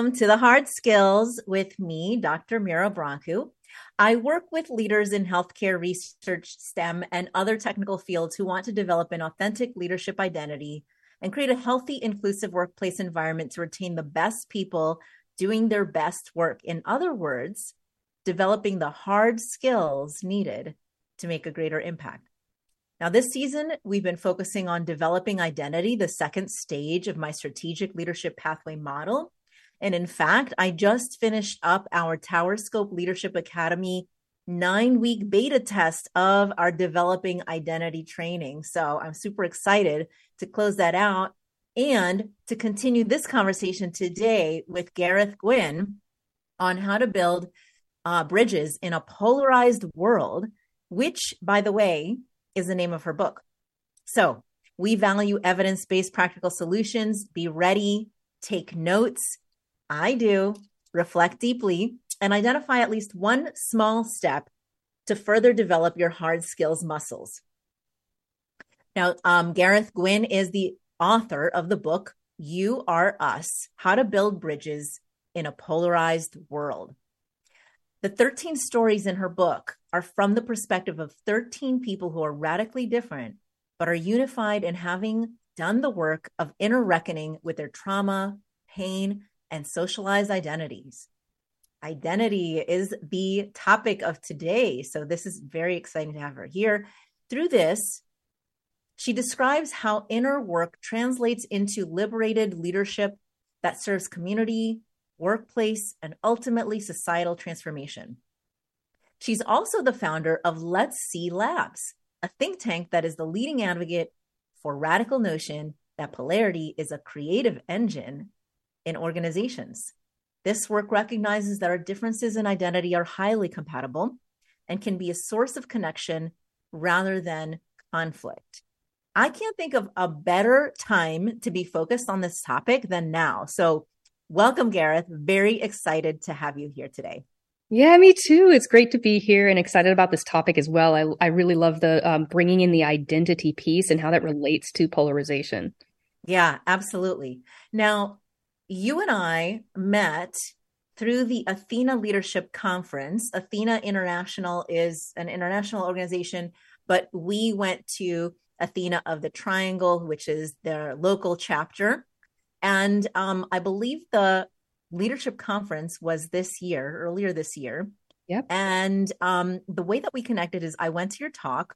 Welcome to the Hard Skills with me, Dr. Mira Brancu. I work with leaders in healthcare research, STEM, and other technical fields who want to develop an authentic leadership identity and create a healthy, inclusive workplace environment to retain the best people doing their best work. In other words, developing the hard skills needed to make a greater impact. Now, this season, we've been focusing on developing identity, the second stage of my strategic leadership pathway model. And in fact, I just finished up our Tower Scope Leadership Academy nine week beta test of our developing identity training. So I'm super excited to close that out and to continue this conversation today with Gareth Gwyn on how to build uh, bridges in a polarized world, which, by the way, is the name of her book. So we value evidence based practical solutions. Be ready, take notes. I do, reflect deeply, and identify at least one small step to further develop your hard skills muscles. Now, um, Gareth Gwyn is the author of the book, You Are Us How to Build Bridges in a Polarized World. The 13 stories in her book are from the perspective of 13 people who are radically different, but are unified in having done the work of inner reckoning with their trauma, pain, and socialized identities. Identity is the topic of today. So, this is very exciting to have her here. Through this, she describes how inner work translates into liberated leadership that serves community, workplace, and ultimately societal transformation. She's also the founder of Let's See Labs, a think tank that is the leading advocate for radical notion that polarity is a creative engine in organizations. This work recognizes that our differences in identity are highly compatible and can be a source of connection rather than conflict. I can't think of a better time to be focused on this topic than now. So, welcome, Gareth. Very excited to have you here today. Yeah, me too. It's great to be here and excited about this topic as well. I, I really love the um, bringing in the identity piece and how that relates to polarization. Yeah, absolutely. Now, you and I met through the Athena Leadership Conference. Athena International is an international organization, but we went to Athena of the Triangle, which is their local chapter. And um, I believe the leadership conference was this year, earlier this year. Yep. And um, the way that we connected is I went to your talk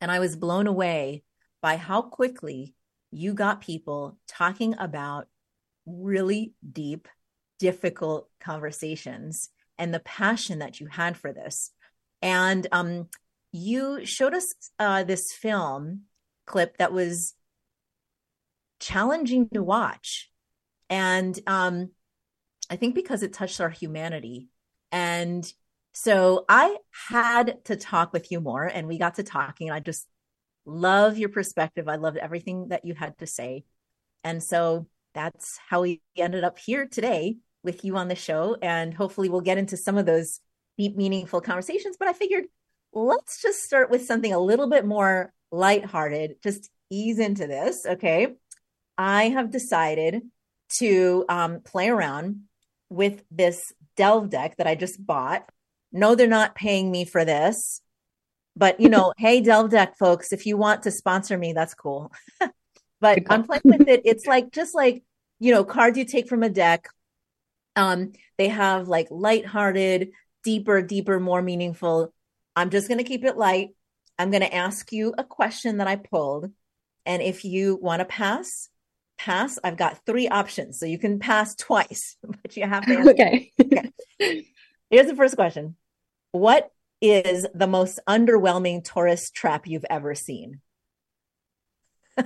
and I was blown away by how quickly you got people talking about really deep, difficult conversations and the passion that you had for this. And um, you showed us uh, this film clip that was challenging to watch. And um, I think because it touched our humanity. And so I had to talk with you more, and we got to talking. I just love your perspective. I loved everything that you had to say. And so that's how we ended up here today with you on the show. And hopefully, we'll get into some of those deep, meaningful conversations. But I figured let's just start with something a little bit more lighthearted, just ease into this. Okay. I have decided to um, play around with this Delve deck that I just bought. No, they're not paying me for this. But, you know, hey, Delve deck folks, if you want to sponsor me, that's cool. but I'm playing with it. It's like, just like, you know, cards you take from a deck. Um, they have like lighthearted, deeper, deeper, more meaningful. I'm just going to keep it light. I'm going to ask you a question that I pulled. And if you want to pass, pass, I've got three options. So you can pass twice, but you have to answer. okay. okay. Here's the first question What is the most underwhelming tourist trap you've ever seen?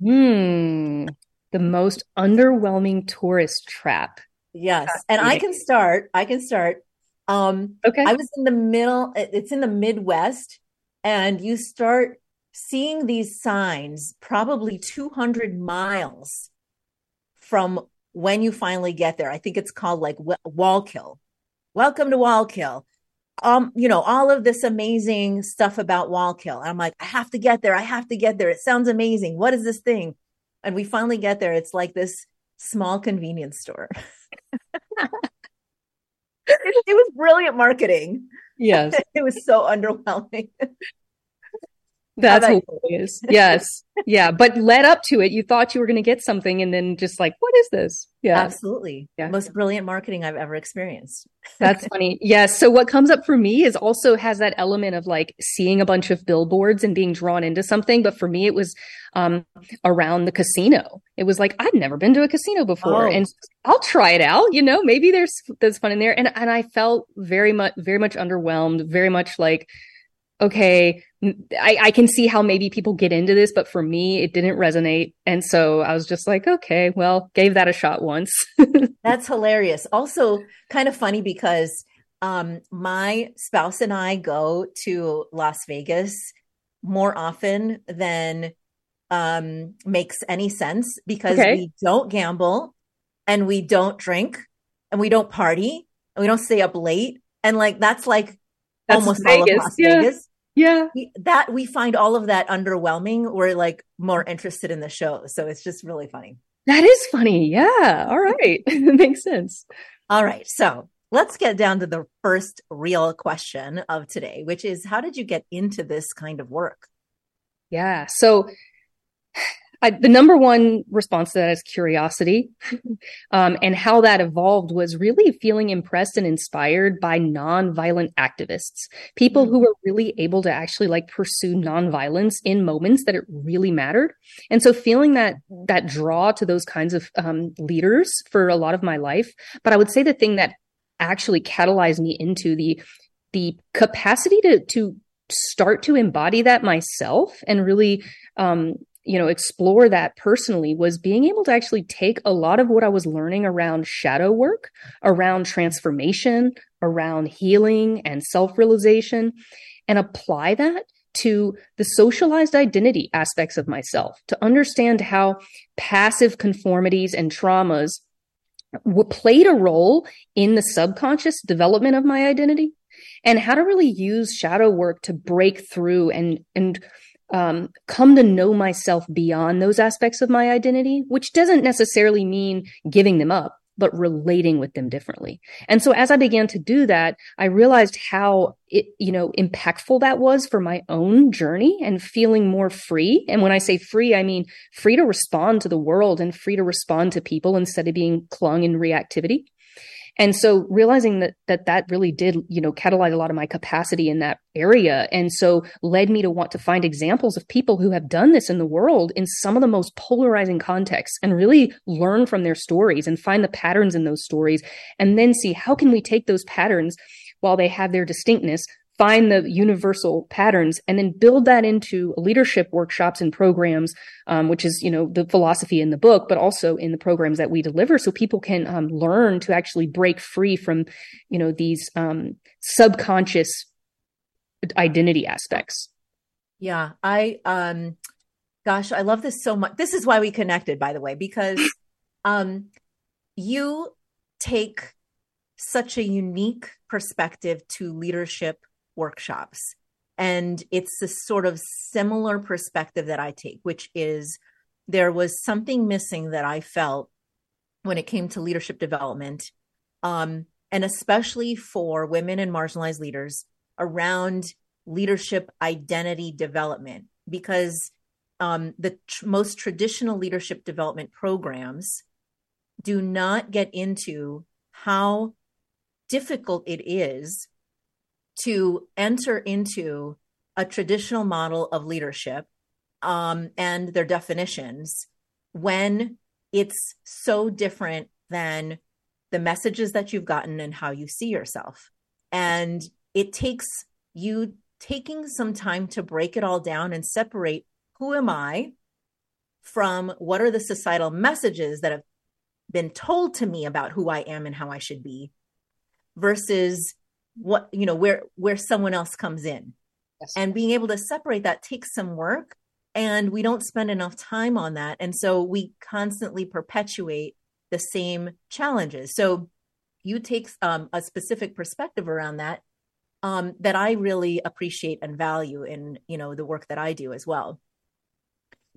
hmm. The most underwhelming tourist trap. Yes. And I can start. I can start. Um, okay. I was in the middle, it's in the Midwest, and you start seeing these signs probably 200 miles from when you finally get there. I think it's called like Wall Drug. Welcome to Wall Drug. Um, you know, all of this amazing stuff about Wall Drug. I'm like, I have to get there. I have to get there. It sounds amazing. What is this thing? And we finally get there. It's like this small convenience store. it, it was brilliant marketing. Yes. it was so underwhelming. That's hilarious. yes. Yeah. But led up to it, you thought you were going to get something and then just like, what is this? Yeah. Absolutely. Yeah. Most brilliant marketing I've ever experienced. That's funny. Yes. So what comes up for me is also has that element of like seeing a bunch of billboards and being drawn into something. But for me, it was um, around the casino. It was like, I've never been to a casino before oh. and I'll try it out. You know, maybe there's, there's fun in there. And, and I felt very much, very much underwhelmed, very much like, okay, I, I, can see how maybe people get into this, but for me, it didn't resonate. And so I was just like, okay, well, gave that a shot once. That's hilarious. Also, kind of funny because um, my spouse and I go to Las Vegas more often than um, makes any sense because okay. we don't gamble and we don't drink and we don't party and we don't stay up late. And like, that's like that's almost Vegas. all of Las yeah. Vegas. Yeah. that we find all of that underwhelming. We're like more interested in the show. So it's just really funny. That is funny. Yeah. All right. makes sense. All right. So let's get down to the first real question of today, which is how did you get into this kind of work? Yeah. So I, the number one response to that is curiosity. um, and how that evolved was really feeling impressed and inspired by nonviolent activists, people who were really able to actually like pursue nonviolence in moments that it really mattered. And so feeling that, that draw to those kinds of um, leaders for a lot of my life. But I would say the thing that actually catalyzed me into the, the capacity to, to start to embody that myself and really um, you know explore that personally was being able to actually take a lot of what i was learning around shadow work around transformation around healing and self-realization and apply that to the socialized identity aspects of myself to understand how passive conformities and traumas played a role in the subconscious development of my identity and how to really use shadow work to break through and and um, come to know myself beyond those aspects of my identity, which doesn't necessarily mean giving them up, but relating with them differently. And so as I began to do that, I realized how it, you know, impactful that was for my own journey and feeling more free. And when I say free, I mean free to respond to the world and free to respond to people instead of being clung in reactivity. And so realizing that that that really did, you know, catalyze a lot of my capacity in that area and so led me to want to find examples of people who have done this in the world in some of the most polarizing contexts and really learn from their stories and find the patterns in those stories and then see how can we take those patterns while they have their distinctness find the universal patterns and then build that into leadership workshops and programs um, which is you know the philosophy in the book but also in the programs that we deliver so people can um, learn to actually break free from you know these um, subconscious identity aspects. Yeah i um gosh i love this so much. This is why we connected by the way because um you take such a unique perspective to leadership workshops. And it's a sort of similar perspective that I take, which is there was something missing that I felt when it came to leadership development, um, and especially for women and marginalized leaders around leadership identity development, because um, the tr- most traditional leadership development programs do not get into how difficult it is to enter into a traditional model of leadership um, and their definitions when it's so different than the messages that you've gotten and how you see yourself. And it takes you taking some time to break it all down and separate who am I from what are the societal messages that have been told to me about who I am and how I should be versus what you know where where someone else comes in yes. and being able to separate that takes some work and we don't spend enough time on that and so we constantly perpetuate the same challenges so you take um, a specific perspective around that um, that i really appreciate and value in you know the work that i do as well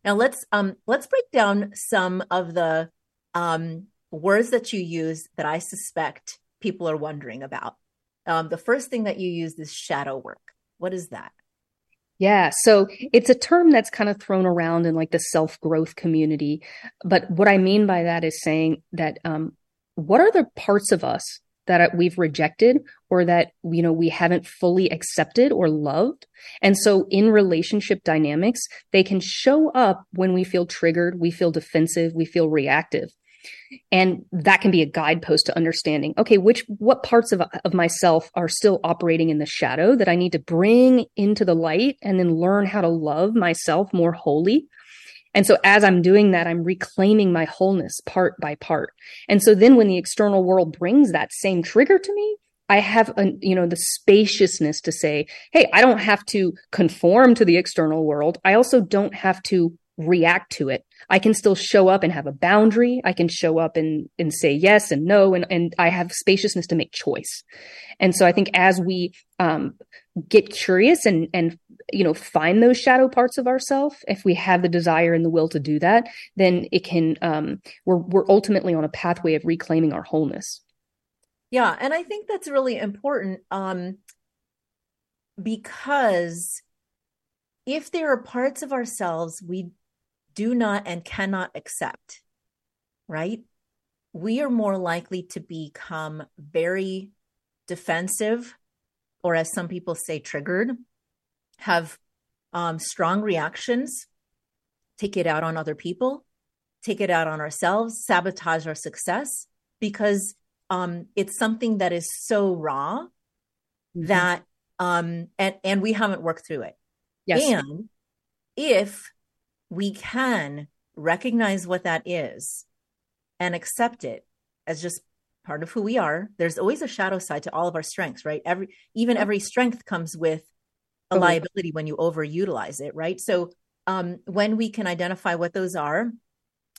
now let's um let's break down some of the um, words that you use that I suspect people are wondering about. Um, the first thing that you used is shadow work. What is that? Yeah, so it's a term that's kind of thrown around in like the self growth community. But what I mean by that is saying that um, what are the parts of us that we've rejected or that you know we haven't fully accepted or loved and so in relationship dynamics they can show up when we feel triggered we feel defensive we feel reactive and that can be a guidepost to understanding okay which what parts of, of myself are still operating in the shadow that i need to bring into the light and then learn how to love myself more wholly and so as i'm doing that i'm reclaiming my wholeness part by part and so then when the external world brings that same trigger to me I have a, you know the spaciousness to say, hey, I don't have to conform to the external world. I also don't have to react to it. I can still show up and have a boundary. I can show up and, and say yes and no. And, and I have spaciousness to make choice. And so I think as we, um, get curious and, and, you know, find those shadow parts of ourselves, if we have the desire and the will to do that, then it can, um, we're, we're ultimately on a pathway of reclaiming our wholeness. Yeah. And I think that's really important. Um, because if there are parts of ourselves we do not and cannot accept, right? We are more likely to become very defensive, or as some people say, triggered, have um, strong reactions, take it out on other people, take it out on ourselves, sabotage our success, because um, it's something that is so raw mm-hmm. that um, and and we haven't worked through it. Yes. And if we can recognize what that is and accept it as just part of who we are. There's always a shadow side to all of our strengths right? Every even every strength comes with a liability when you overutilize it right? So um, when we can identify what those are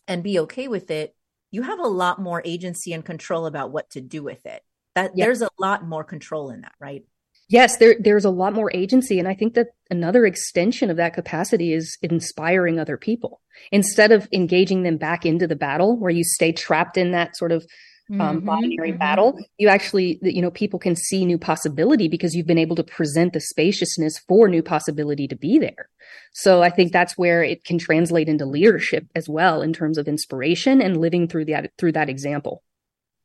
and be okay with it you have a lot more agency and control about what to do with it. That there's a lot more control in that right Yes, there there's a lot more agency and I think that another extension of that capacity is inspiring other people. Instead of engaging them back into the battle where you stay trapped in that sort of um, mm-hmm, binary mm-hmm. battle, you actually, you know, people can see new possibility because you've been able to present the spaciousness for new possibility to be there. So I think that's where it can translate into leadership as well in terms of inspiration and living through that through that example.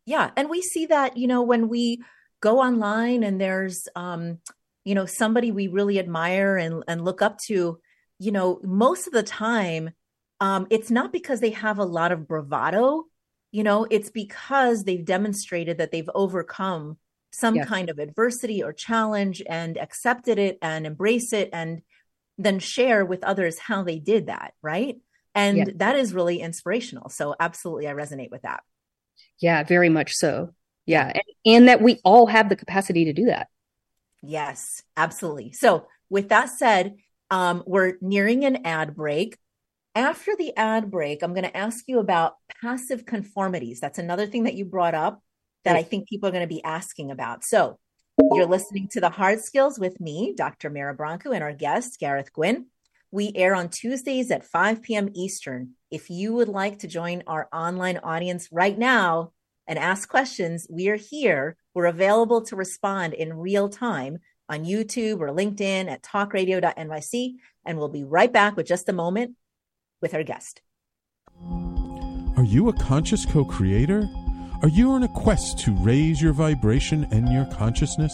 Yeah, and we see that, you know, when we go online and there's um you know somebody we really admire and and look up to you know most of the time um it's not because they have a lot of bravado you know it's because they've demonstrated that they've overcome some yes. kind of adversity or challenge and accepted it and embrace it and then share with others how they did that right and yes. that is really inspirational so absolutely i resonate with that yeah very much so yeah. And, and that we all have the capacity to do that. Yes, absolutely. So, with that said, um, we're nearing an ad break. After the ad break, I'm going to ask you about passive conformities. That's another thing that you brought up that I think people are going to be asking about. So, you're listening to the Hard Skills with me, Dr. Mira Brancu, and our guest, Gareth Gwyn. We air on Tuesdays at 5 p.m. Eastern. If you would like to join our online audience right now, and ask questions, we are here. We're available to respond in real time on YouTube or LinkedIn at talkradio.nyc. And we'll be right back with just a moment with our guest. Are you a conscious co creator? Are you on a quest to raise your vibration and your consciousness?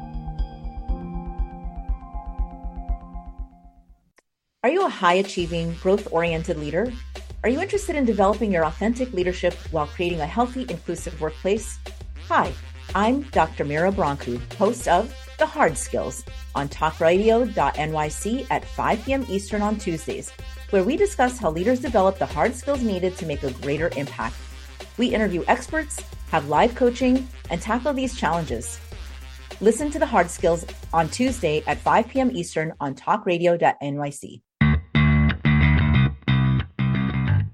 Are you a high achieving, growth oriented leader? Are you interested in developing your authentic leadership while creating a healthy, inclusive workplace? Hi, I'm Dr. Mira Brancu, host of The Hard Skills on talkradio.nyc at 5 p.m. Eastern on Tuesdays, where we discuss how leaders develop the hard skills needed to make a greater impact. We interview experts, have live coaching, and tackle these challenges. Listen to the hard skills on Tuesday at 5 p.m. Eastern on talkradio.nyc.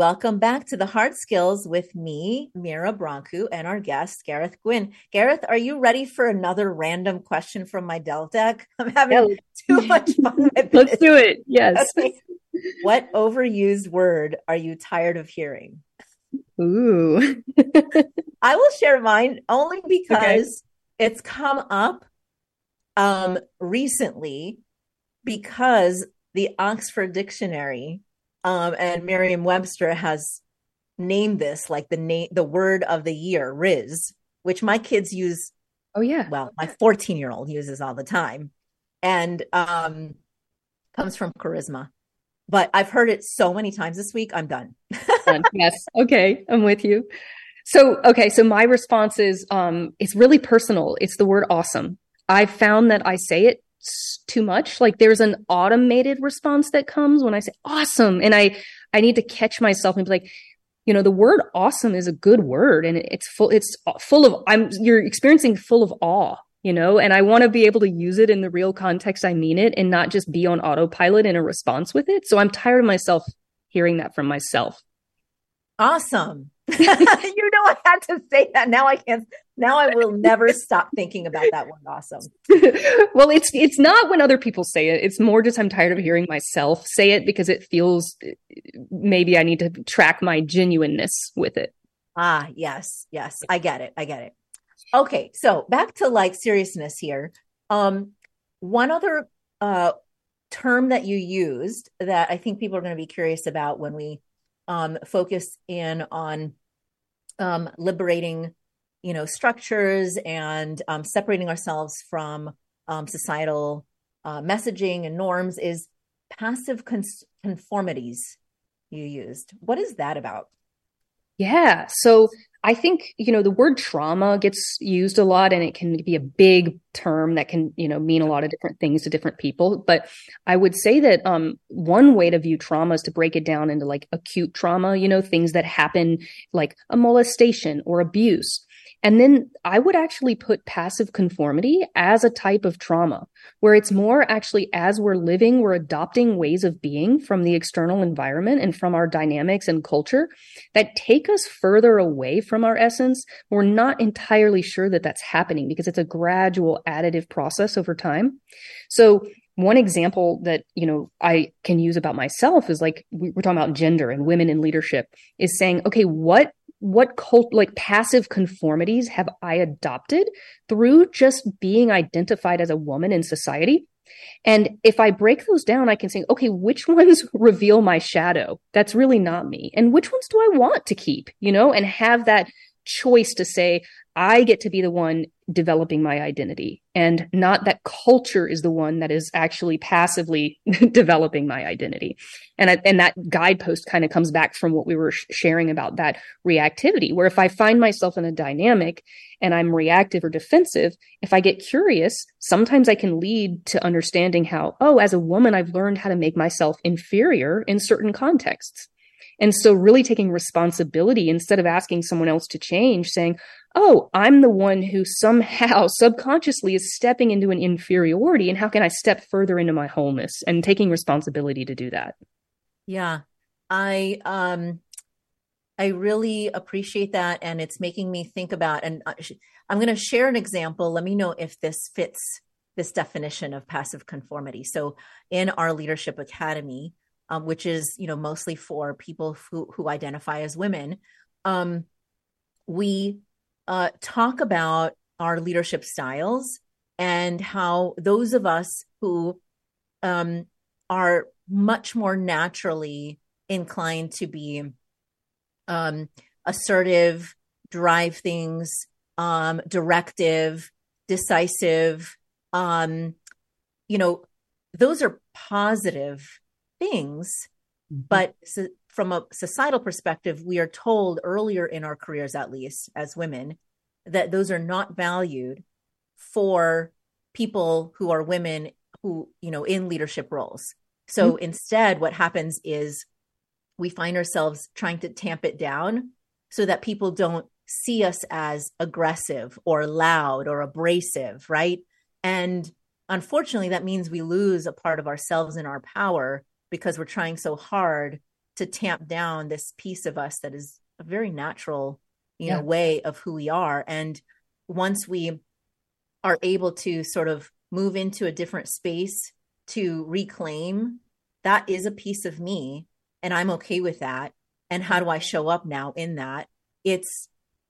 Welcome back to the Hard Skills with me, Mira Brancu, and our guest, Gareth Gwyn. Gareth, are you ready for another random question from my Delve deck? I'm having too much fun with this. Let's do it. Yes. Okay. What overused word are you tired of hearing? Ooh. I will share mine only because it's come up um, recently because the Oxford Dictionary um, and Merriam-Webster has named this like the name, the word of the year, Rizz, which my kids use. Oh yeah. Well, my 14 year old uses all the time, and um, comes from charisma. But I've heard it so many times this week. I'm done. yes. Okay. I'm with you. So, okay. So my response is, um, it's really personal. It's the word awesome. I found that I say it too much. Like there's an automated response that comes when I say awesome. And I, I need to catch myself and be like, you know, the word awesome is a good word and it's full, it's full of, I'm, you're experiencing full of awe, you know, and I want to be able to use it in the real context I mean it and not just be on autopilot in a response with it. So I'm tired of myself hearing that from myself. Awesome. you know, I had to say that. Now I can't. Now I will never stop thinking about that word. Awesome. well, it's it's not when other people say it. It's more just I'm tired of hearing myself say it because it feels maybe I need to track my genuineness with it. Ah, yes, yes, I get it. I get it. Okay, so back to like seriousness here. Um, one other uh term that you used that I think people are going to be curious about when we um, focus in on um, liberating, you know, structures and um, separating ourselves from um, societal uh, messaging and norms is passive cons- conformities you used. What is that about? Yeah. So I think, you know, the word trauma gets used a lot and it can be a big term that can, you know, mean a lot of different things to different people. But I would say that um, one way to view trauma is to break it down into like acute trauma, you know, things that happen like a molestation or abuse. And then I would actually put passive conformity as a type of trauma, where it's more actually as we're living, we're adopting ways of being from the external environment and from our dynamics and culture that take us further away from our essence. We're not entirely sure that that's happening because it's a gradual additive process over time. So one example that you know i can use about myself is like we're talking about gender and women in leadership is saying okay what what cult like passive conformities have I adopted through just being identified as a woman in society? And if I break those down, I can say, okay, which ones reveal my shadow? That's really not me. And which ones do I want to keep, you know, and have that choice to say, I get to be the one developing my identity and not that culture is the one that is actually passively developing my identity. And, I, and that guidepost kind of comes back from what we were sh- sharing about that reactivity, where if I find myself in a dynamic and I'm reactive or defensive, if I get curious, sometimes I can lead to understanding how, oh, as a woman, I've learned how to make myself inferior in certain contexts. And so really taking responsibility instead of asking someone else to change, saying, oh, I'm the one who somehow subconsciously is stepping into an inferiority. And how can I step further into my wholeness and taking responsibility to do that? Yeah. I, um, I really appreciate that. And it's making me think about, and I'm going to share an example. Let me know if this fits this definition of passive conformity. So in our leadership academy, um, which is, you know, mostly for people who, who identify as women, um, we uh, talk about our leadership styles and how those of us who um, are much more naturally inclined to be um, assertive, drive things, um, directive, decisive. Um, you know, those are positive things, mm-hmm. but so from a societal perspective, we are told earlier in our careers, at least as women, that those are not valued for people who are women who, you know, in leadership roles. So mm-hmm. instead, what happens is we find ourselves trying to tamp it down so that people don't see us as aggressive or loud or abrasive, right? And unfortunately, that means we lose a part of ourselves and our power because we're trying so hard to tamp down this piece of us that is a very natural, you yeah. know, way of who we are. And once we are able to sort of move into a different space to reclaim that is a piece of me and I'm okay with that. And how do I show up now in that? It's,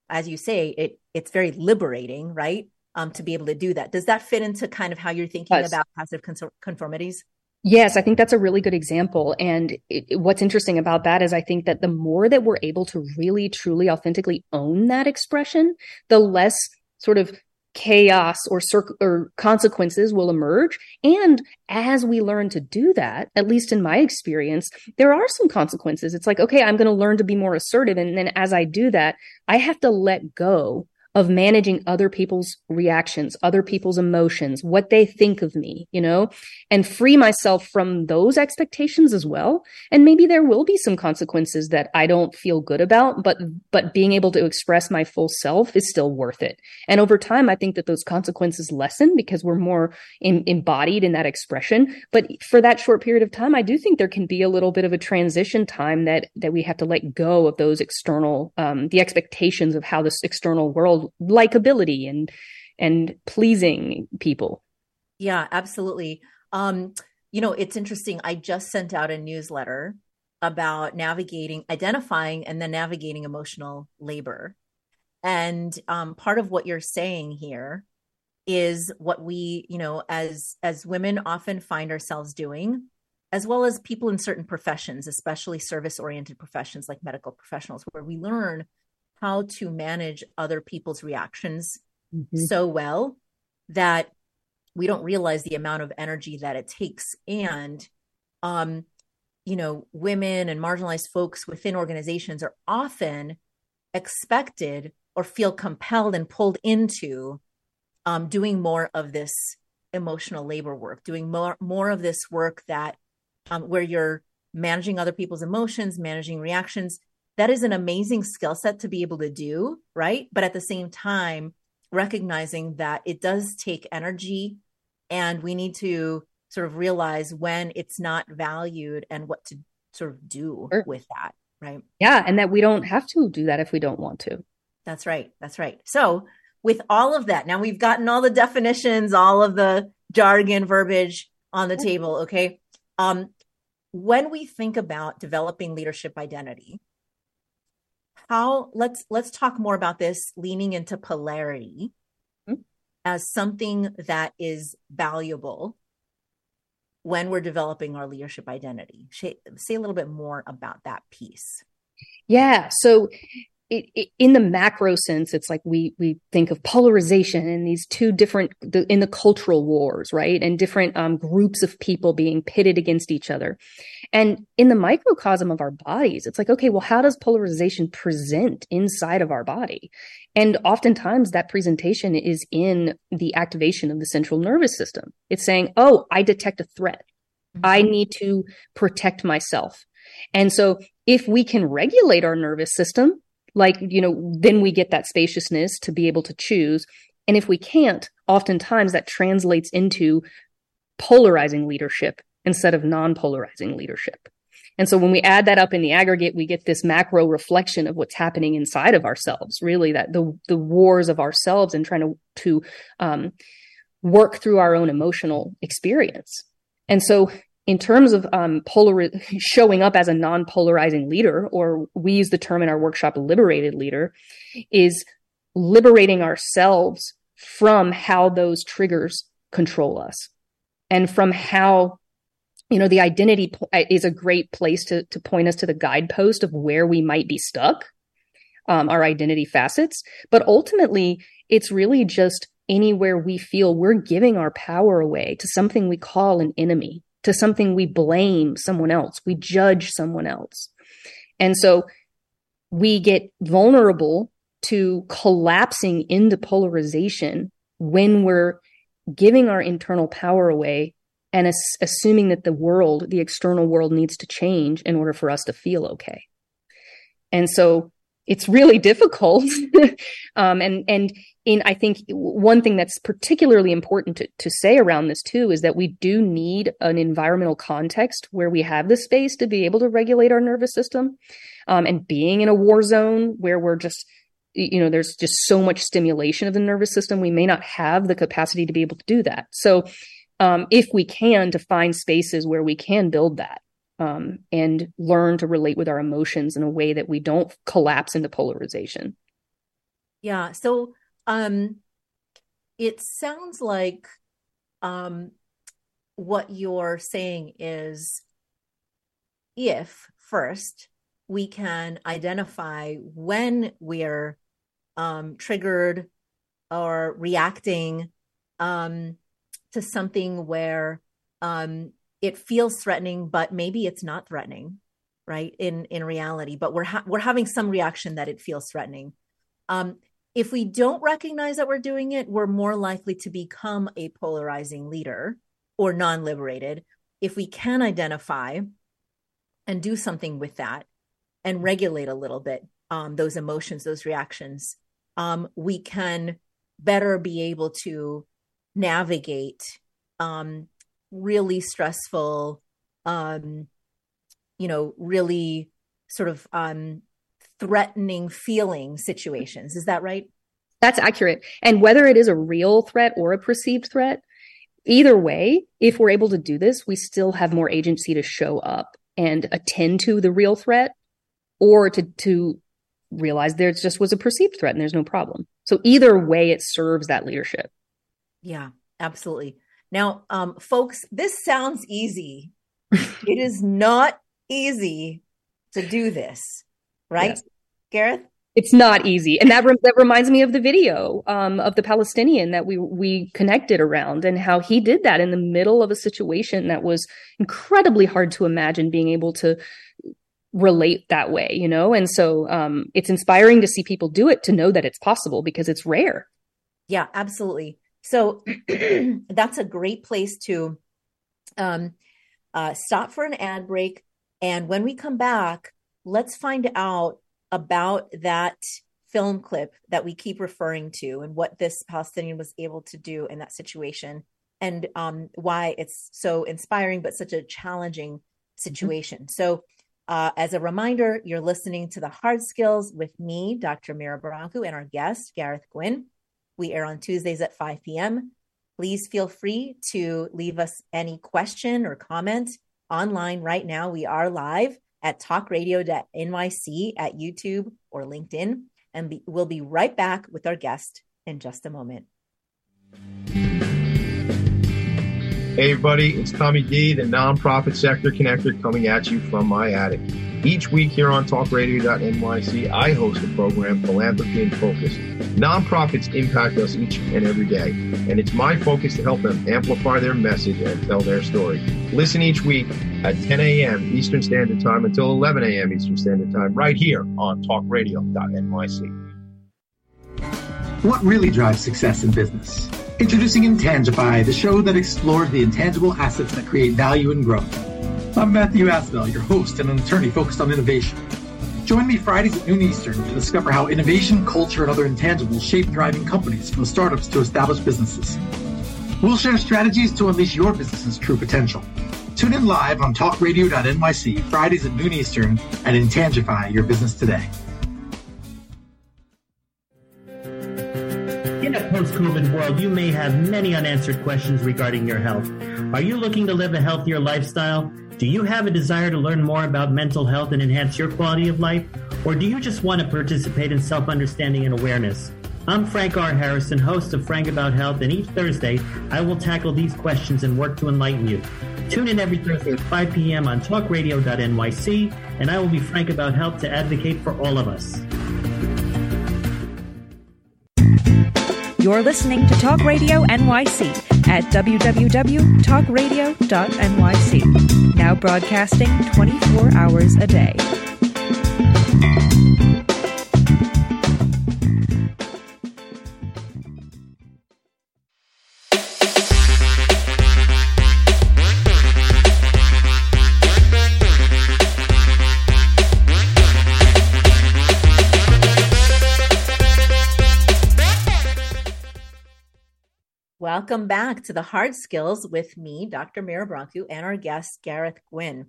as you say, it it's very liberating, right? Um, to be able to do that. Does that fit into kind of how you're thinking yes. about passive conformities? Yes, I think that's a really good example. And it, what's interesting about that is I think that the more that we're able to really, truly, authentically own that expression, the less sort of chaos or, cir- or consequences will emerge. And as we learn to do that, at least in my experience, there are some consequences. It's like, okay, I'm going to learn to be more assertive. And then as I do that, I have to let go of managing other people's reactions, other people's emotions, what they think of me, you know, and free myself from those expectations as well. And maybe there will be some consequences that I don't feel good about, but, but being able to express my full self is still worth it. And over time, I think that those consequences lessen because we're more in, embodied in that expression. But for that short period of time, I do think there can be a little bit of a transition time that, that we have to let go of those external, um, the expectations of how this external world likability and and pleasing people. Yeah, absolutely. Um, you know, it's interesting. I just sent out a newsletter about navigating, identifying, and then navigating emotional labor. And um, part of what you're saying here is what we, you know, as as women often find ourselves doing, as well as people in certain professions, especially service oriented professions like medical professionals, where we learn how to manage other people's reactions mm-hmm. so well that we don't realize the amount of energy that it takes and um you know women and marginalized folks within organizations are often expected or feel compelled and pulled into um, doing more of this emotional labor work doing more more of this work that um, where you're managing other people's emotions managing reactions that is an amazing skill set to be able to do, right? But at the same time, recognizing that it does take energy and we need to sort of realize when it's not valued and what to sort of do sure. with that, right? Yeah, and that we don't have to do that if we don't want to. That's right. That's right. So, with all of that, now we've gotten all the definitions, all of the jargon, verbiage on the table, okay? Um when we think about developing leadership identity, how let's let's talk more about this leaning into polarity mm-hmm. as something that is valuable when we're developing our leadership identity say, say a little bit more about that piece yeah so it, it, in the macro sense, it's like we we think of polarization and these two different the, in the cultural wars, right? And different um, groups of people being pitted against each other. And in the microcosm of our bodies, it's like, okay, well, how does polarization present inside of our body? And oftentimes that presentation is in the activation of the central nervous system. It's saying, oh, I detect a threat. Mm-hmm. I need to protect myself. And so if we can regulate our nervous system, like you know then we get that spaciousness to be able to choose and if we can't oftentimes that translates into polarizing leadership instead of non-polarizing leadership And so when we add that up in the aggregate, we get this macro reflection of what's happening inside of ourselves, really that the, the wars of ourselves and trying to, to, um, work through our own emotional experience. And so in terms of um, polar showing up as a non-polarizing leader, or we use the term in our workshop liberated leader, is liberating ourselves from how those triggers control us and from how you know the identity uh, is a great place to to point us to the guidepost of where we might be stuck um, our identity facets. But ultimately it's really just anywhere we feel we're giving our power away to something we call an enemy to something we blame someone else we judge someone else and so we get vulnerable to collapsing into polarization when we're giving our internal power away and as- assuming that the world, the external world needs to change in order for us to feel okay. And so it's really difficult. um, and, and in, I think one thing that's particularly important to, to say around this too is that we do need an environmental context where we have the space to be able to regulate our nervous system. Um, and being in a war zone where we're just you know there's just so much stimulation of the nervous system we may not have the capacity to be able to do that so um, if we can to find spaces where we can build that um, and learn to relate with our emotions in a way that we don't collapse into polarization yeah so um it sounds like um what you're saying is if first we can identify when we're um, triggered or reacting um, to something where um, it feels threatening, but maybe it's not threatening, right? In in reality, but we're ha- we're having some reaction that it feels threatening. If we don't recognize that we're doing it, we're more likely to become a polarizing leader or non-liberated. If we can identify and do something with that and regulate a little bit um, those emotions, those reactions, um, we can better be able to navigate um, really stressful, um, you know, really sort of um, threatening feeling situations. Is that right? That's accurate. And whether it is a real threat or a perceived threat, either way, if we're able to do this, we still have more agency to show up and attend to the real threat or to to realize there just was a perceived threat and there's no problem. So either way, it serves that leadership. Yeah, absolutely. Now, um, folks, this sounds easy. it is not easy to do this, right, yes. Gareth? It's not easy, and that re- that reminds me of the video um, of the Palestinian that we we connected around, and how he did that in the middle of a situation that was incredibly hard to imagine being able to relate that way, you know? And so um, it's inspiring to see people do it to know that it's possible because it's rare. Yeah, absolutely. So that's a great place to um, uh, stop for an ad break. And when we come back, let's find out about that film clip that we keep referring to and what this Palestinian was able to do in that situation and um, why it's so inspiring, but such a challenging mm-hmm. situation. Mm-hmm. So uh, as a reminder, you're listening to the Hard Skills with me, Dr. Mira Brancu, and our guest, Gareth Gwyn. We air on Tuesdays at 5 p.m. Please feel free to leave us any question or comment online right now. We are live at talkradio.nyc at YouTube or LinkedIn, and be, we'll be right back with our guest in just a moment. Hey, everybody, it's Tommy D, the nonprofit sector connector, coming at you from my attic. Each week here on talkradio.nyc, I host the program Philanthropy in Focus. Nonprofits impact us each and every day, and it's my focus to help them amplify their message and tell their story. Listen each week at 10 a.m. Eastern Standard Time until 11 a.m. Eastern Standard Time, right here on talkradio.nyc. What really drives success in business? Introducing Intangify, the show that explores the intangible assets that create value and growth. I'm Matthew Asbell, your host and an attorney focused on innovation. Join me Fridays at noon Eastern to discover how innovation, culture, and other intangibles shape thriving companies from startups to established businesses. We'll share strategies to unleash your business's true potential. Tune in live on talkradio.nyc Fridays at noon Eastern and intangify your business today. In a post COVID world, you may have many unanswered questions regarding your health. Are you looking to live a healthier lifestyle? Do you have a desire to learn more about mental health and enhance your quality of life? Or do you just want to participate in self understanding and awareness? I'm Frank R. Harrison, host of Frank About Health, and each Thursday I will tackle these questions and work to enlighten you. Tune in every Thursday at 5 p.m. on talkradio.nyc, and I will be frank about health to advocate for all of us. You're listening to Talk Radio NYC at www.talkradio.nyc. Now broadcasting 24 hours a day. Welcome back to the Hard Skills with me, Dr. Mira Brancu, and our guest, Gareth Gwyn.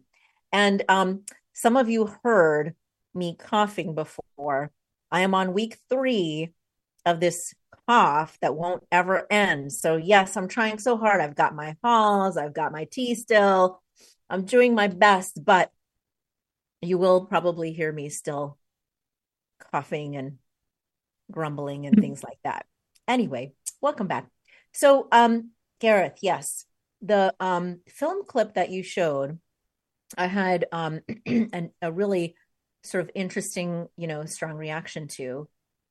And um, some of you heard me coughing before. I am on week three of this cough that won't ever end. So, yes, I'm trying so hard. I've got my halls, I've got my tea still. I'm doing my best, but you will probably hear me still coughing and grumbling and things like that. Anyway, welcome back. So, um, Gareth, yes, the um, film clip that you showed, I had um, an, a really sort of interesting, you know, strong reaction to.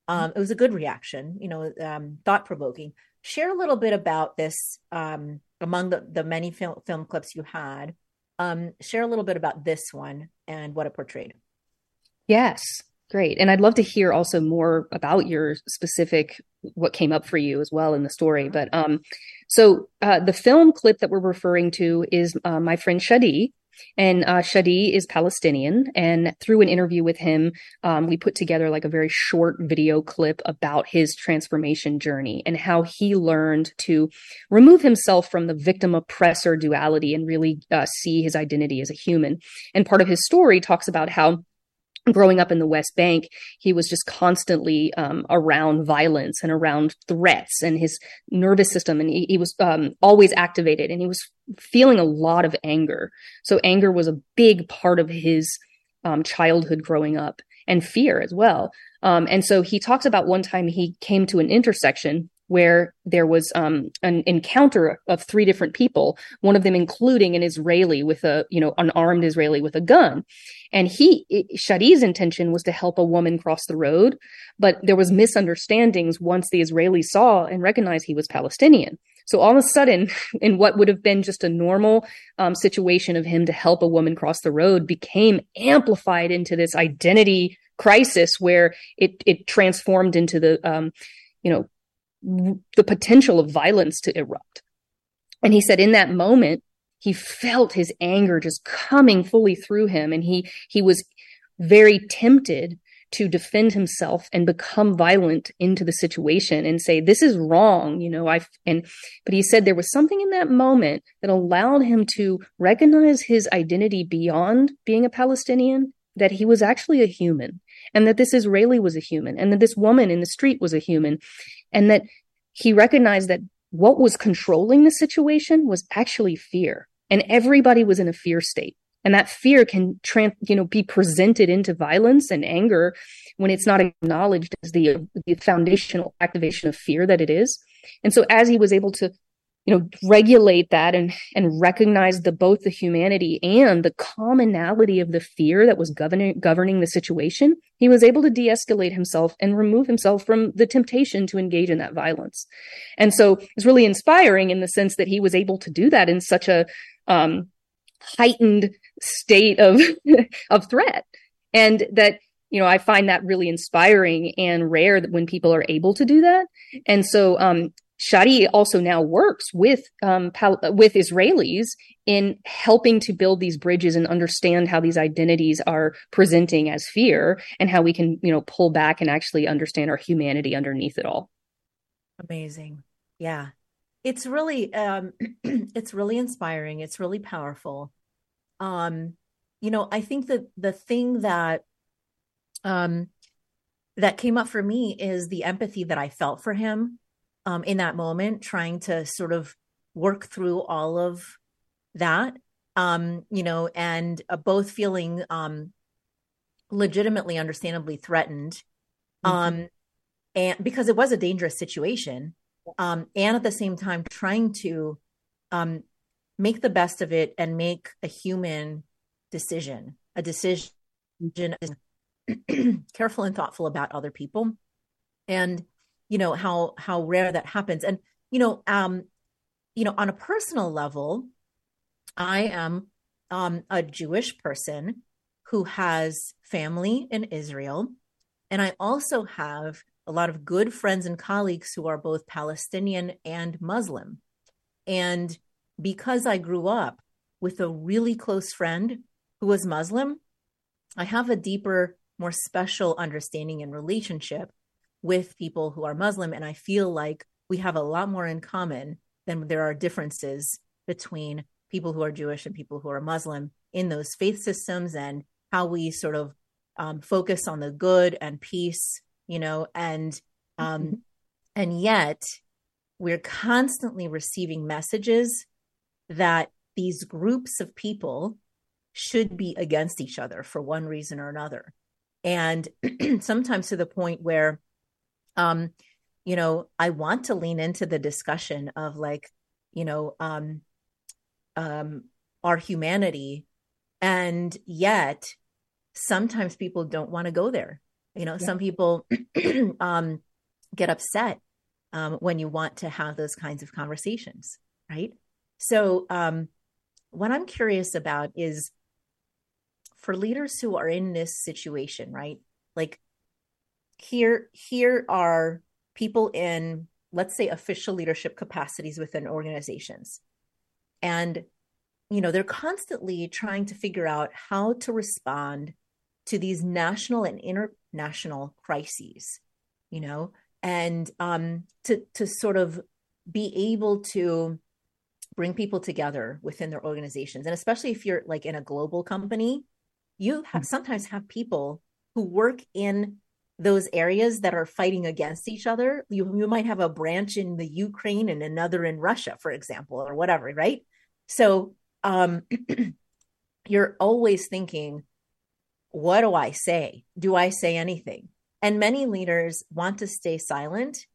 Um, it was a good reaction, you know, um, thought provoking. Share a little bit about this um, among the, the many film, film clips you had. Um, share a little bit about this one and what it portrayed. Yes, great. And I'd love to hear also more about your specific what came up for you as well in the story. But um, so uh, the film clip that we're referring to is uh, my friend Shadi. And uh, Shadi is Palestinian. And through an interview with him, um, we put together like a very short video clip about his transformation journey and how he learned to remove himself from the victim oppressor duality and really uh, see his identity as a human. And part of his story talks about how growing up in the West Bank, he was just constantly um, around violence and around threats, and his nervous system, and he, he was um, always activated, and he was feeling a lot of anger. So anger was a big part of his um, childhood growing up, and fear as well. Um, and so he talks about one time he came to an intersection where there was um, an encounter of three different people, one of them including an Israeli with a, you know, an armed Israeli with a gun. And he, Shadi's intention was to help a woman cross the road, but there was misunderstandings once the Israeli saw and recognized he was Palestinian. So all of a sudden, in what would have been just a normal um, situation of him to help a woman cross the road became amplified into this identity crisis where it, it transformed into the, um, you know, the potential of violence to erupt. And he said in that moment, he felt his anger just coming fully through him. And he, he was very tempted to defend himself and become violent into the situation and say, this is wrong. You know, I, and, but he said there was something in that moment that allowed him to recognize his identity beyond being a Palestinian, that he was actually a human and that this Israeli was a human and that this woman in the street was a human and that he recognized that what was controlling the situation was actually fear. And everybody was in a fear state. And that fear can you know be presented into violence and anger when it's not acknowledged as the, the foundational activation of fear that it is. And so as he was able to you know regulate that and and recognize the both the humanity and the commonality of the fear that was governing governing the situation he was able to de-escalate himself and remove himself from the temptation to engage in that violence. And so it's really inspiring in the sense that he was able to do that in such a um, heightened state of of threat. And that you know i find that really inspiring and rare that when people are able to do that. And so um, Shadi also now works with um, with Israelis in helping to build these bridges and understand how these identities are presenting as fear and how we can you know pull back and actually understand our humanity underneath it all. Amazing, yeah, it's really um, it's really inspiring. It's really powerful, um, you know, I think that the thing that um that came up for me is the empathy that I felt for him um in that moment, trying to sort of work through all of that. Um, you know, and uh, both feeling um legitimately understandably threatened. Mm-hmm. Um and because it was a dangerous situation. Um, and at the same time trying to um make the best of it and make a human decision, a decision careful and thoughtful about other people and you know how how rare that happens. And you know um you know on a personal level i am um a jewish person who has family in israel. And i also have a lot of good friends and colleagues who are both palestinian and muslim. And because i grew up with a really close friend who was muslim i have a deeper more special understanding and relationship with people who are Muslim. And I feel like we have a lot more in common than there are differences between people who are Jewish and people who are Muslim in those faith systems and how we sort of um, focus on the good and peace, you know, and um, mm-hmm. and yet we're constantly receiving messages that these groups of people should be against each other for one reason or another and sometimes to the point where um you know i want to lean into the discussion of like you know um um our humanity and yet sometimes people don't want to go there you know yeah. some people um get upset um when you want to have those kinds of conversations right so um what i'm curious about is for leaders who are in this situation, right? Like here, here are people in, let's say, official leadership capacities within organizations. And, you know, they're constantly trying to figure out how to respond to these national and international crises, you know, and um, to to sort of be able to bring people together within their organizations and especially if you're like in a global company you have, hmm. sometimes have people who work in those areas that are fighting against each other. You, you might have a branch in the Ukraine and another in Russia, for example, or whatever, right? So um, you're always thinking, what do I say? Do I say anything? And many leaders want to stay silent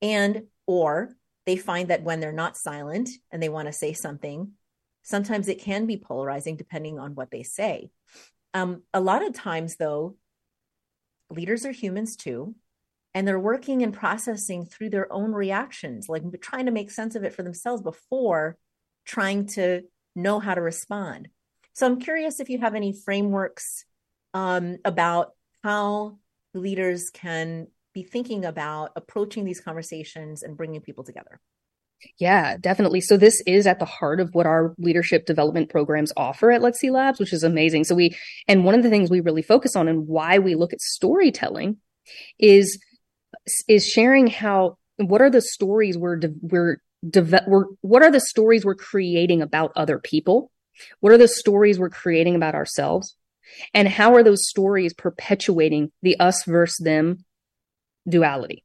and or they find that when they're not silent and they want to say something, sometimes it can be polarizing depending on what they say. Um, a lot of times, though, leaders are humans too, and they're working and processing through their own reactions, like trying to make sense of it for themselves before trying to know how to respond. So I'm curious if you have any frameworks um, about how leaders can be thinking about approaching these conversations and bringing people together. Yeah, definitely. So this is at the heart of what our leadership development programs offer at Let's See Labs, which is amazing. So we, and one of the things we really focus on and why we look at storytelling is, is sharing how, what are the stories we're, we're, de- we're, what are the stories we're creating about other people? What are the stories we're creating about ourselves? And how are those stories perpetuating the us versus them duality?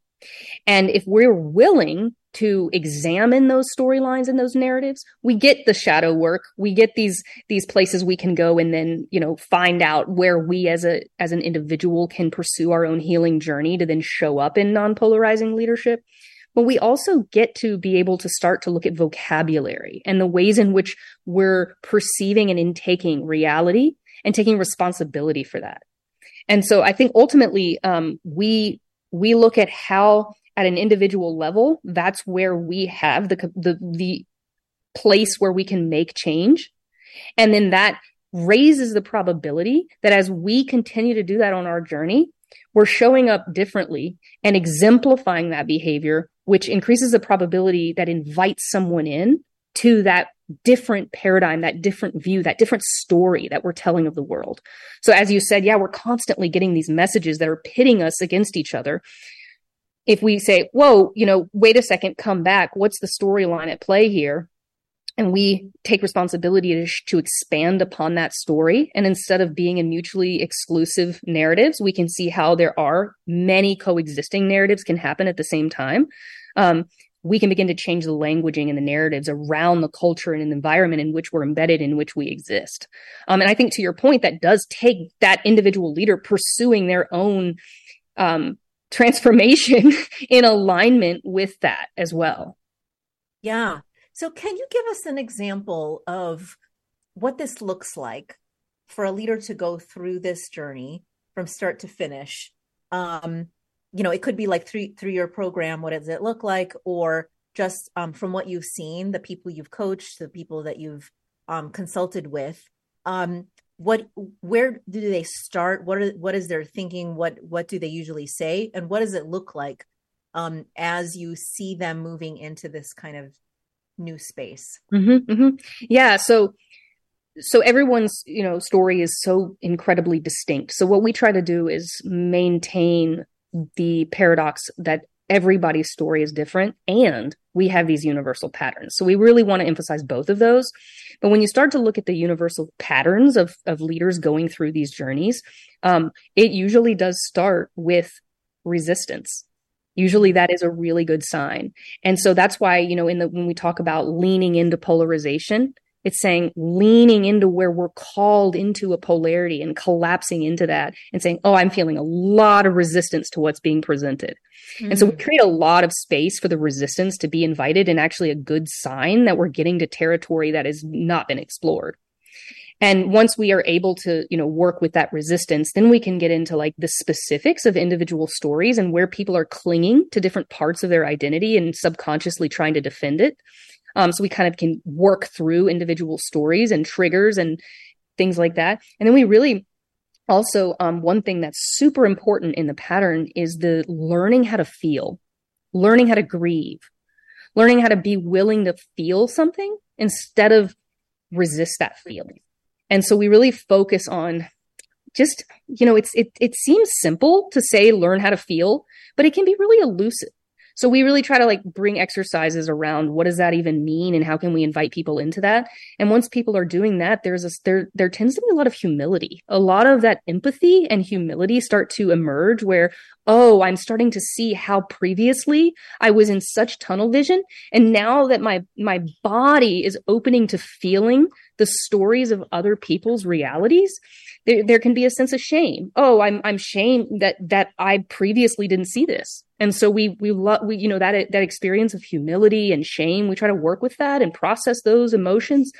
And if we're willing to examine those storylines and those narratives, we get the shadow work. We get these these places we can go and then, you know, find out where we as a as an individual can pursue our own healing journey to then show up in non-polarizing leadership. But we also get to be able to start to look at vocabulary and the ways in which we're perceiving and intaking reality and taking responsibility for that. And so I think ultimately um, we we look at how at an individual level that's where we have the the the place where we can make change and then that raises the probability that as we continue to do that on our journey we're showing up differently and exemplifying that behavior which increases the probability that invites someone in to that different paradigm, that different view, that different story that we're telling of the world. So as you said, yeah, we're constantly getting these messages that are pitting us against each other. If we say, whoa, you know, wait a second, come back. What's the storyline at play here? and we take responsibility to, to expand upon that story. And instead of being in mutually exclusive narratives, we can see how there are many coexisting narratives can happen at the same time. Um, we can begin to change the languaging and the narratives around the culture and the environment in which we're embedded, in which we exist. Um, and I think to your point, that does take that individual leader pursuing their own um, transformation in alignment with that as well. Yeah. So, can you give us an example of what this looks like for a leader to go through this journey from start to finish? Um, you know it could be like three three year program what does it look like or just um, from what you've seen the people you've coached the people that you've um, consulted with um, what where do they start? What are what is their thinking? What what do they usually say? And what does it look like um, as you see them moving into this kind of new space? Mm-hmm, mm-hmm. yeah so so everyone's you know story is so incredibly distinct. So what we try to do is maintain the paradox that everybody's story is different and we have these universal patterns. So we really want to emphasize both of those. But when you start to look at the universal patterns of, of leaders going through these journeys, um, it usually does start with resistance. Usually that is a really good sign. And so that's why, you know, in the, when we talk about leaning into polarization, it's saying leaning into where we're called into a polarity and collapsing into that and saying, Oh, I'm feeling a lot of resistance to what's being presented. Mm. And so we mm. create a lot of space for the resistance to be invited and actually a good sign that we're getting to territory that has not been explored. And once we are able to, you know, work with that resistance, then we can get into like the specifics of individual stories and where people are clinging to different parts of their identity and subconsciously trying to defend it. Um, so we kind of can work through individual stories and triggers and things like that. And then we really also, um, one thing that's super important in the pattern is the learning how to feel, learning how to grieve, learning how to be willing to feel something instead of resist that feeling. And so we really focus on just, you know, it's, it, it seems simple to say learn how to feel, but it can be really elusive. So we really try to like bring exercises around what does that even mean and how can we invite people into that? And once people are doing that, there's a there there tends to be a lot of humility. A lot of that empathy and humility start to emerge where oh, I'm starting to see how previously I was in such tunnel vision and now that my my body is opening to feeling the stories of other people's realities, there, there can be a sense of shame. Oh, I'm I'm shamed that that I previously didn't see this. And so we we love we you know that that experience of humility and shame. We try to work with that and process those emotions.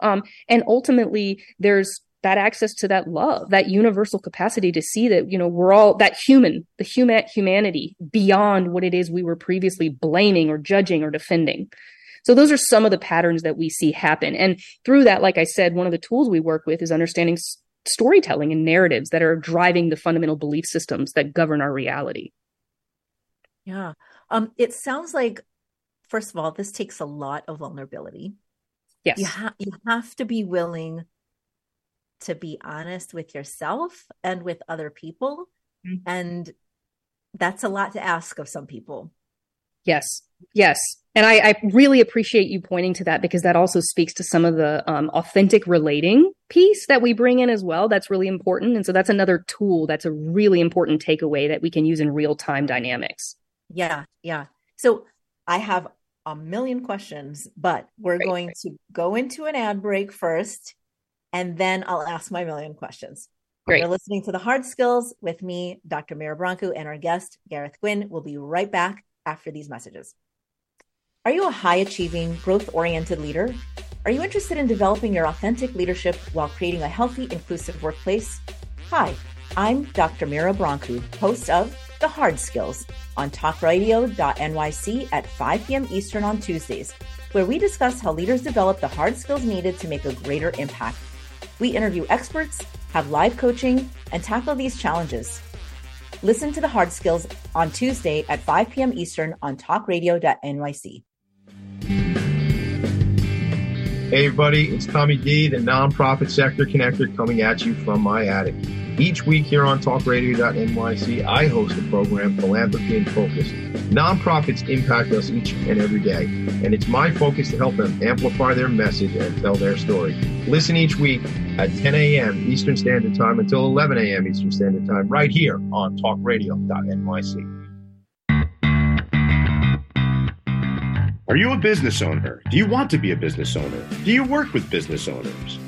Um, and ultimately, there's that access to that love, that universal capacity to see that you know we're all that human, the human humanity beyond what it is we were previously blaming or judging or defending. So those are some of the patterns that we see happen. And through that, like I said, one of the tools we work with is understanding storytelling and narratives that are driving the fundamental belief systems that govern our reality. Yeah. Um, it sounds like, first of all, this takes a lot of vulnerability. Yes. You, ha- you have to be willing to be honest with yourself and with other people. Mm-hmm. And that's a lot to ask of some people. Yes. Yes. And I, I, really appreciate you pointing to that because that also speaks to some of the um, authentic relating piece that we bring in as well. That's really important. And so that's another tool that's a really important takeaway that we can use in real time dynamics. Yeah, yeah. So I have a million questions, but we're going to go into an ad break first, and then I'll ask my million questions. Great. You're listening to the Hard Skills with me, Dr. Mira Brancu, and our guest, Gareth Gwyn. We'll be right back after these messages. Are you a high achieving, growth oriented leader? Are you interested in developing your authentic leadership while creating a healthy, inclusive workplace? Hi, I'm Dr. Mira Brancu, host of The Hard Skills on talkradio.nyc at 5 p.m. Eastern on Tuesdays, where we discuss how leaders develop the hard skills needed to make a greater impact. We interview experts, have live coaching, and tackle these challenges. Listen to the hard skills on Tuesday at 5 p.m. Eastern on talkradio.nyc. Hey, everybody, it's Tommy D, the nonprofit sector connector, coming at you from my attic. Each week here on talkradio.nyc, I host the program Philanthropy in Focus. Nonprofits impact us each and every day, and it's my focus to help them amplify their message and tell their story. Listen each week at 10 a.m. Eastern Standard Time until 11 a.m. Eastern Standard Time, right here on talkradio.nyc. Are you a business owner? Do you want to be a business owner? Do you work with business owners?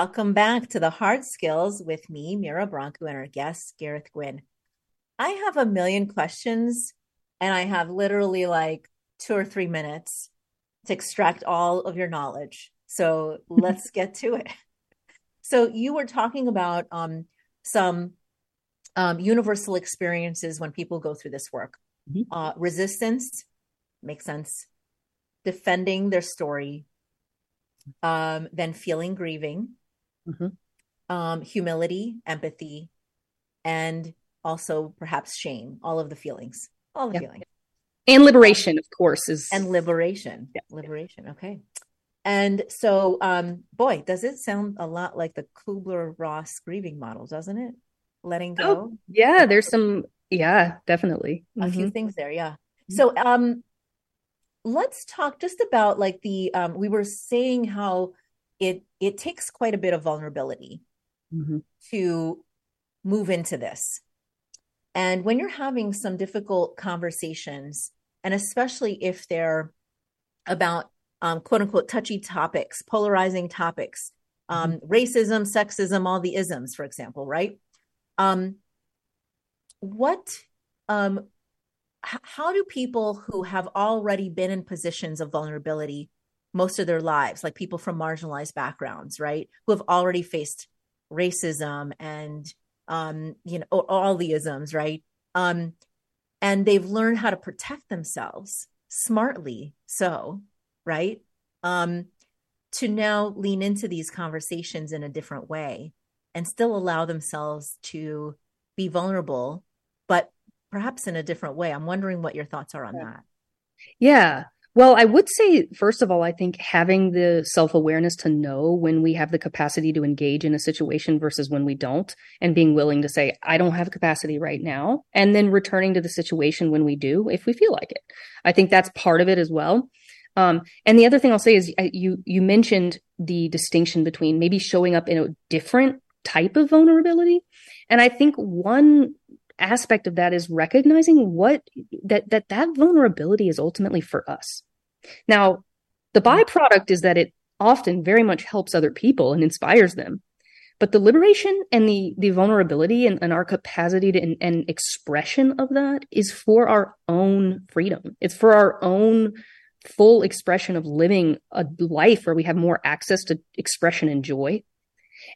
Welcome back to the Hard Skills with me, Mira Brancu, and our guest, Gareth Gwyn. I have a million questions, and I have literally like two or three minutes to extract all of your knowledge. So let's get to it. So you were talking about um, some um, universal experiences when people go through this work. Mm-hmm. Uh, resistance makes sense. Defending their story, um, then feeling grieving, Mhm. um, humility, empathy, and also perhaps shame. All of the feelings, all the Yeah. feelings, And liberation, of course, is and liberation. Yeah. Liberation. Okay. And so, um, boy, does it sound a lot like the Kubler Ross grieving model, doesn't it? Letting go. Oh, yeah, there's some yeah, definitely. a few Mhm. things there yeah so um let's talk just about like the um we were saying how it it takes quite a bit of vulnerability Mhm. to move into this. And when you're having some difficult conversations and especially if they're about um, quote unquote touchy topics polarizing topics um, racism sexism all the isms for example right? Um, what um, h- how do people who have already been in positions of vulnerability most of their lives like people from marginalized backgrounds right who have already faced racism and um you know all the isms right? Um and they've learned how to protect themselves smartly so right? Um to now lean into these conversations in a different way and still allow themselves to be vulnerable but perhaps in a different way. I'm wondering what your thoughts are on that. Yeah. Well, I would say, first of all, I think having the self awareness to know when we have the capacity to engage in a situation versus when we don't, and being willing to say, I don't have capacity right now, and then returning to the situation when we do, if we feel like it. I think that's part of it as well. Um, and the other thing I'll say is you you mentioned the distinction between maybe showing up in a different type of vulnerability, and I think one aspect of that is recognizing what that that that vulnerability is ultimately for us now the hmm. byproduct is that it often very much helps other people and inspires them. But the liberation and the the vulnerability and, and our capacity to and, and expression of that is for our own freedom. It's for our own full expression of living a life where we have more access to expression and joy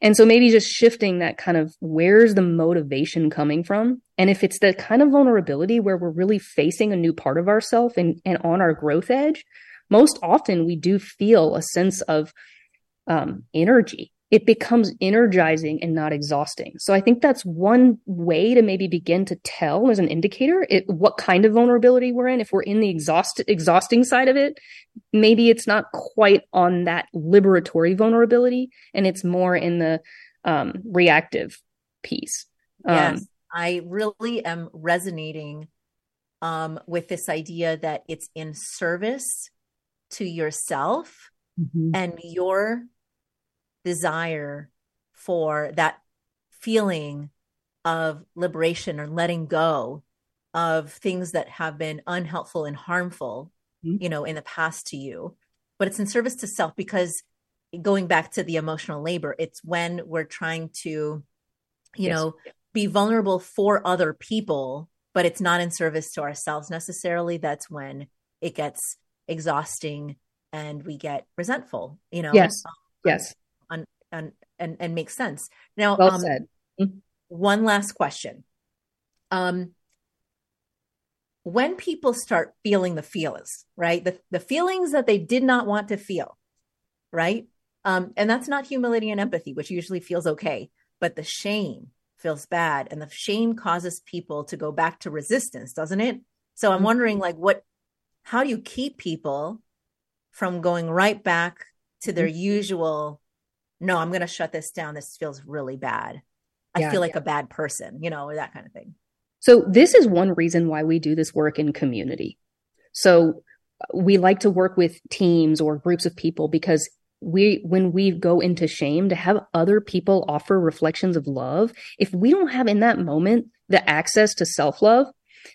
and so maybe just shifting that kind of where's the motivation coming from? And if it's the kind of vulnerability where we're really facing a new part of ourselves and, and on our growth edge, most often we do feel a sense of um, energy. It becomes energizing and not exhausting. So I think that's one way to maybe begin to tell as an indicator it, what kind of vulnerability we're in. If we're in the exhaust, exhausting side of it, maybe it's not quite on that liberatory vulnerability and it's more in the um, reactive piece. Um, yes i really am resonating um, with this idea that it's in service to yourself mhm. and your desire for that feeling of liberation or letting go of things that have been unhelpful and harmful mm-hmm. you know, in the past to you, but it's in service to self because going back to the emotional labor, it's when we're trying to, you yes. know, be vulnerable for other people, but it's not in service to ourselves necessarily. That's when it gets exhausting and we get resentful, you know? Yes. yes. And, and, and makes sense. Now, well um. Mm-hmm. One last question. Um, when people start feeling the feelings, right? The, the feelings that they did not want to feel, right? Um, and that's not humility and empathy, which usually feels okay, but the shame feels bad. And the shame causes people to go back to resistance, doesn't it? So I'm mm-hmm. wondering, like, what, how do you keep people from going right back to their mm-hmm. usual, no, I'm going to shut this down. This feels really bad. I yeah, feel like yeah. a bad person, you know, or that kind of thing. So this is one reason why we do this work in community. So we like to work with teams or groups of people because we when we go into shame to have other people offer reflections of love if we don't have in that moment the access to self-love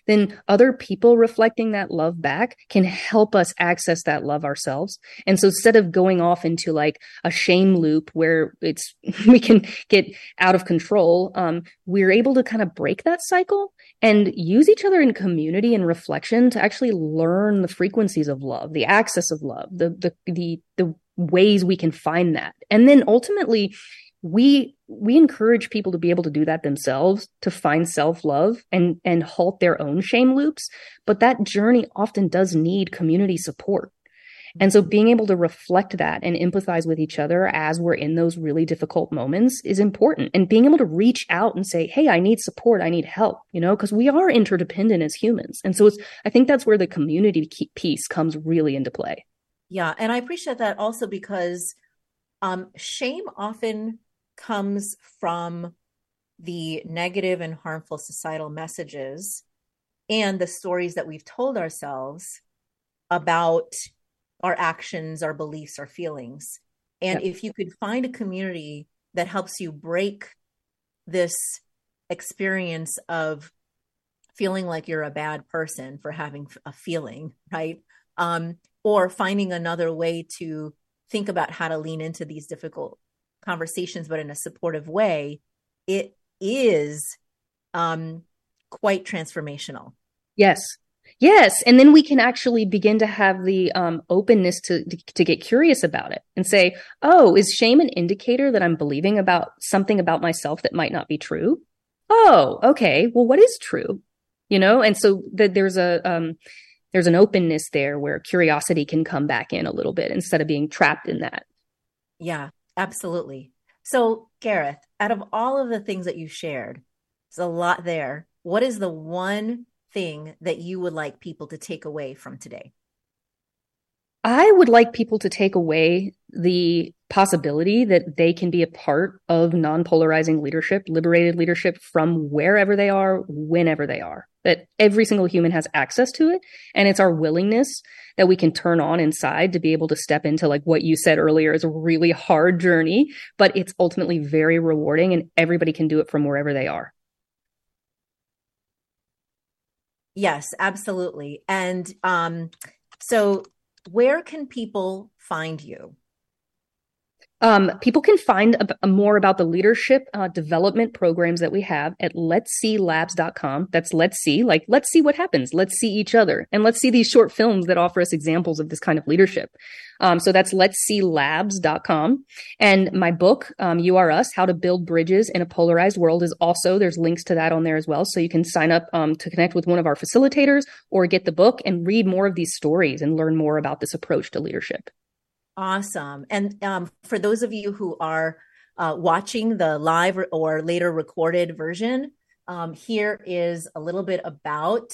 then other people reflecting that love back can help us access that love ourselves. And so instead of going off into like a shame loop where it's, we can get out of control, um, we're able to kind of break that cycle and use each other in community and reflection to actually learn the frequencies of love, the access of love, the, the, the, the ways we can find that. And then ultimately, we we encourage people to be able to do that themselves to find self-love and and halt their own shame loops. But that journey often does need community support. And so being able to reflect that and empathize with each other as we're in those really difficult moments is important. And being able to reach out and say hey i need support. I need help you know because we are interdependent as humans. And so it's i think that's where the community piece comes really into play. Yeah. And i appreciate that also because um, shame often comes from the negative and harmful societal messages and the stories that we've told ourselves about our actions, our beliefs, our feelings. And yep. if you could find a community that helps you break this experience of feeling like you're a bad person for having a feeling, right? Um, or finding another way to think about how to lean into these difficult conversations, but in a supportive way, it is um, quite transformational. Yes. Yes, and then we can actually begin to have the um, openness to, to, to get curious about it and say, "Oh, is shame an indicator that I'm believing about something about myself that might not be true?" Oh, okay. Well, what is true? You know, and so that there's a um, there's an openness there where curiosity can come back in a little bit instead of being trapped in that. Yeah, Absolutely. So, Gareth, out of all of the things that you shared, there's a lot there. What is the one thing that you would like people to take away from today? I would like people to take away the possibility that they can be a part of non polarizing leadership, liberated leadership from wherever they are, whenever they are. That every single human has access to it. And it's our willingness that we can turn on inside to be able to step into like what you said earlier is a really hard journey, but it's ultimately very rewarding and everybody can do it from wherever they are. Yes, absolutely. And um, so where can people find you? Um, people can find a, a more about the leadership uh, development programs that we have at let's see labs.com. That's let's see, like, let's see what happens. Let's see each other. And let's see these short films that offer us examples of this kind of leadership. Um, so that's let's see labs.com. And my book, um, You Are Us, How to Build Bridges in a Polarized World is also, there's links to that on there as well. So you can sign up um, to connect with one of our facilitators or get the book and read more of these stories and learn more about this approach to leadership. Awesome. And um, for those of you who are uh, watching the live or later recorded version, um, here is a little bit about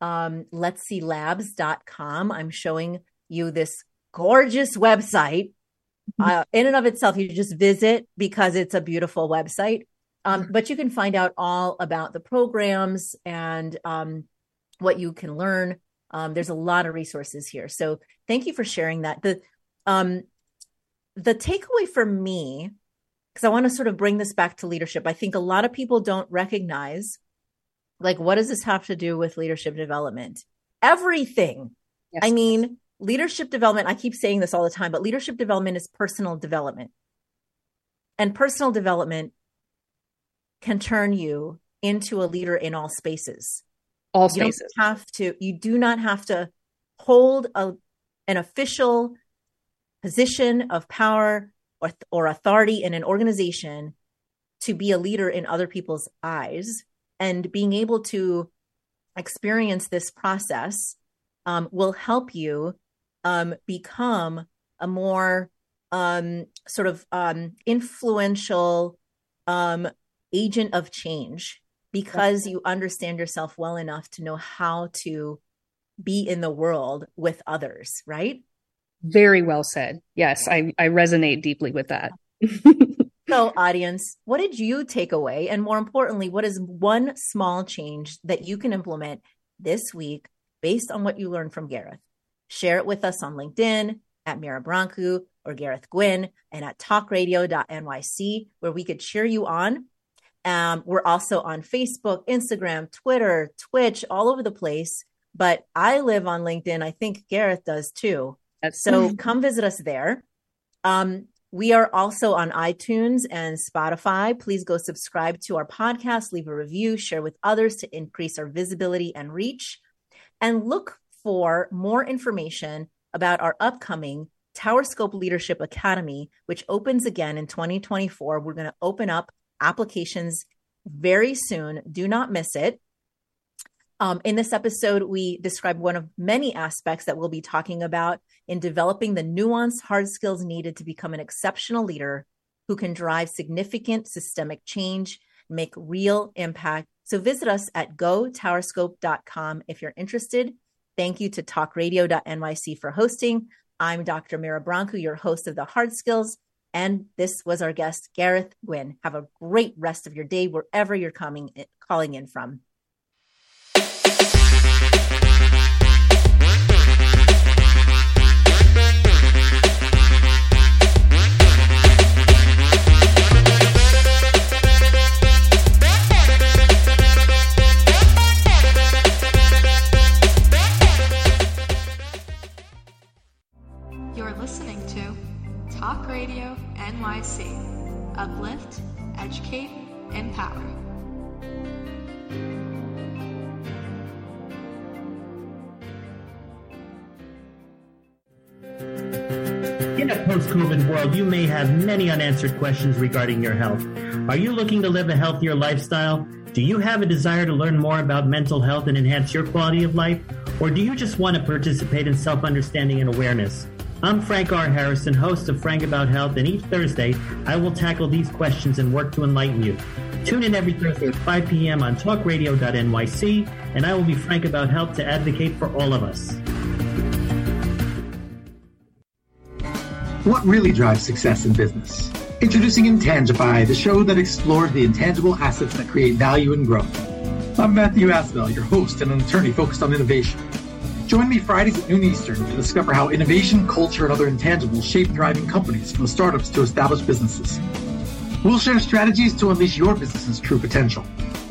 um, let's see labs.com. I'm showing you this gorgeous website. Mm-hmm. Uh, in and of itself, you just visit because it's a beautiful website. Um, but you can find out all about the programs and um, what you can learn. Um, there's a lot of resources here. So thank you for sharing that. The um, the takeaway for me, because I want to sort of bring this back to leadership, I think a lot of people don't recognize like, what does this have to do with leadership development? Everything. Yes. I mean, leadership development, I keep saying this all the time, but leadership development is personal development. And personal development can turn you into a leader in all spaces. All spaces. You have to, you do not have to hold a, an official position of power or, or authority in an organization to be a leader in other people's eyes and being able to experience this process um, will help you um, become a more um, sort of um, influential um, agent of change because you understand yourself well enough to know how to be in the world with others, right? Very well said. Yes, I, I resonate deeply with that. so, audience, what did you take away? And more importantly, what is one small change that you can implement this week based on what you learned from Gareth? Share it with us on LinkedIn at Mira Brancu or Gareth Gwyn and at talkradio.nyc, where we could cheer you on. Um, we're also on Facebook, Instagram, Twitter, Twitch, all over the place. But I live on LinkedIn. I think Gareth does too. So come visit us there. Um, we are also on iTunes and Spotify. Please go subscribe to our podcast, leave a review, share with others to increase our visibility and reach. And look for more information about our upcoming TowerScope Leadership Academy, which opens again in 2024. We're going to open up applications very soon. Do not miss it. Um, in this episode, we describe one of many aspects that we'll be talking about in developing the nuanced hard skills needed to become an exceptional leader who can drive significant systemic change, make real impact. So visit us at gotowerscope.com if you're interested. Thank you to talkradio.nyc for hosting. I'm Dr. Mira Brancu, your host of the Hard Skills. And this was our guest, Gareth Gwyn. Have a great rest of your day wherever you're coming calling in from. Uplift, educate, empower. In a post COVID world, you may have many unanswered questions regarding your health. Are you looking to live a healthier lifestyle? Do you have a desire to learn more about mental health and enhance your quality of life? Or do you just want to participate in self understanding and awareness? I'm Frank R. Harrison, host of Frank About Health, and each Thursday I will tackle these questions and work to enlighten you. Tune in every Thursday at 5 p.m. on talkradio.nyc, and I will be frank about health to advocate for all of us. What really drives success in business? Introducing Intangify, the show that explores the intangible assets that create value and growth. I'm Matthew Asbell, your host and an attorney focused on innovation. Join me Fridays at noon Eastern to discover how innovation, culture, and other intangibles shape thriving companies from startups to established businesses. We'll share strategies to unleash your business's true potential.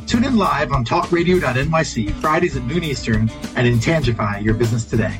Tune in live on talkradio.nyc Fridays at noon Eastern and intangify your business today.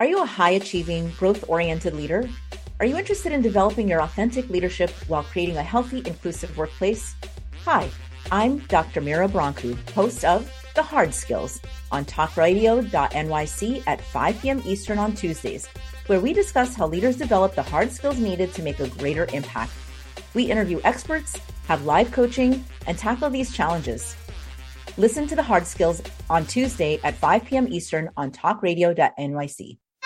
Are you a high achieving, growth oriented leader? Are you interested in developing your authentic leadership while creating a healthy, inclusive workplace? Hi, I'm Dr. Mira Brancu, host of The Hard Skills on talkradio.nyc at 5 p.m. Eastern on Tuesdays, where we discuss how leaders develop the hard skills needed to make a greater impact. We interview experts, have live coaching, and tackle these challenges. Listen to The Hard Skills on Tuesday at 5 p.m. Eastern on talkradio.nyc.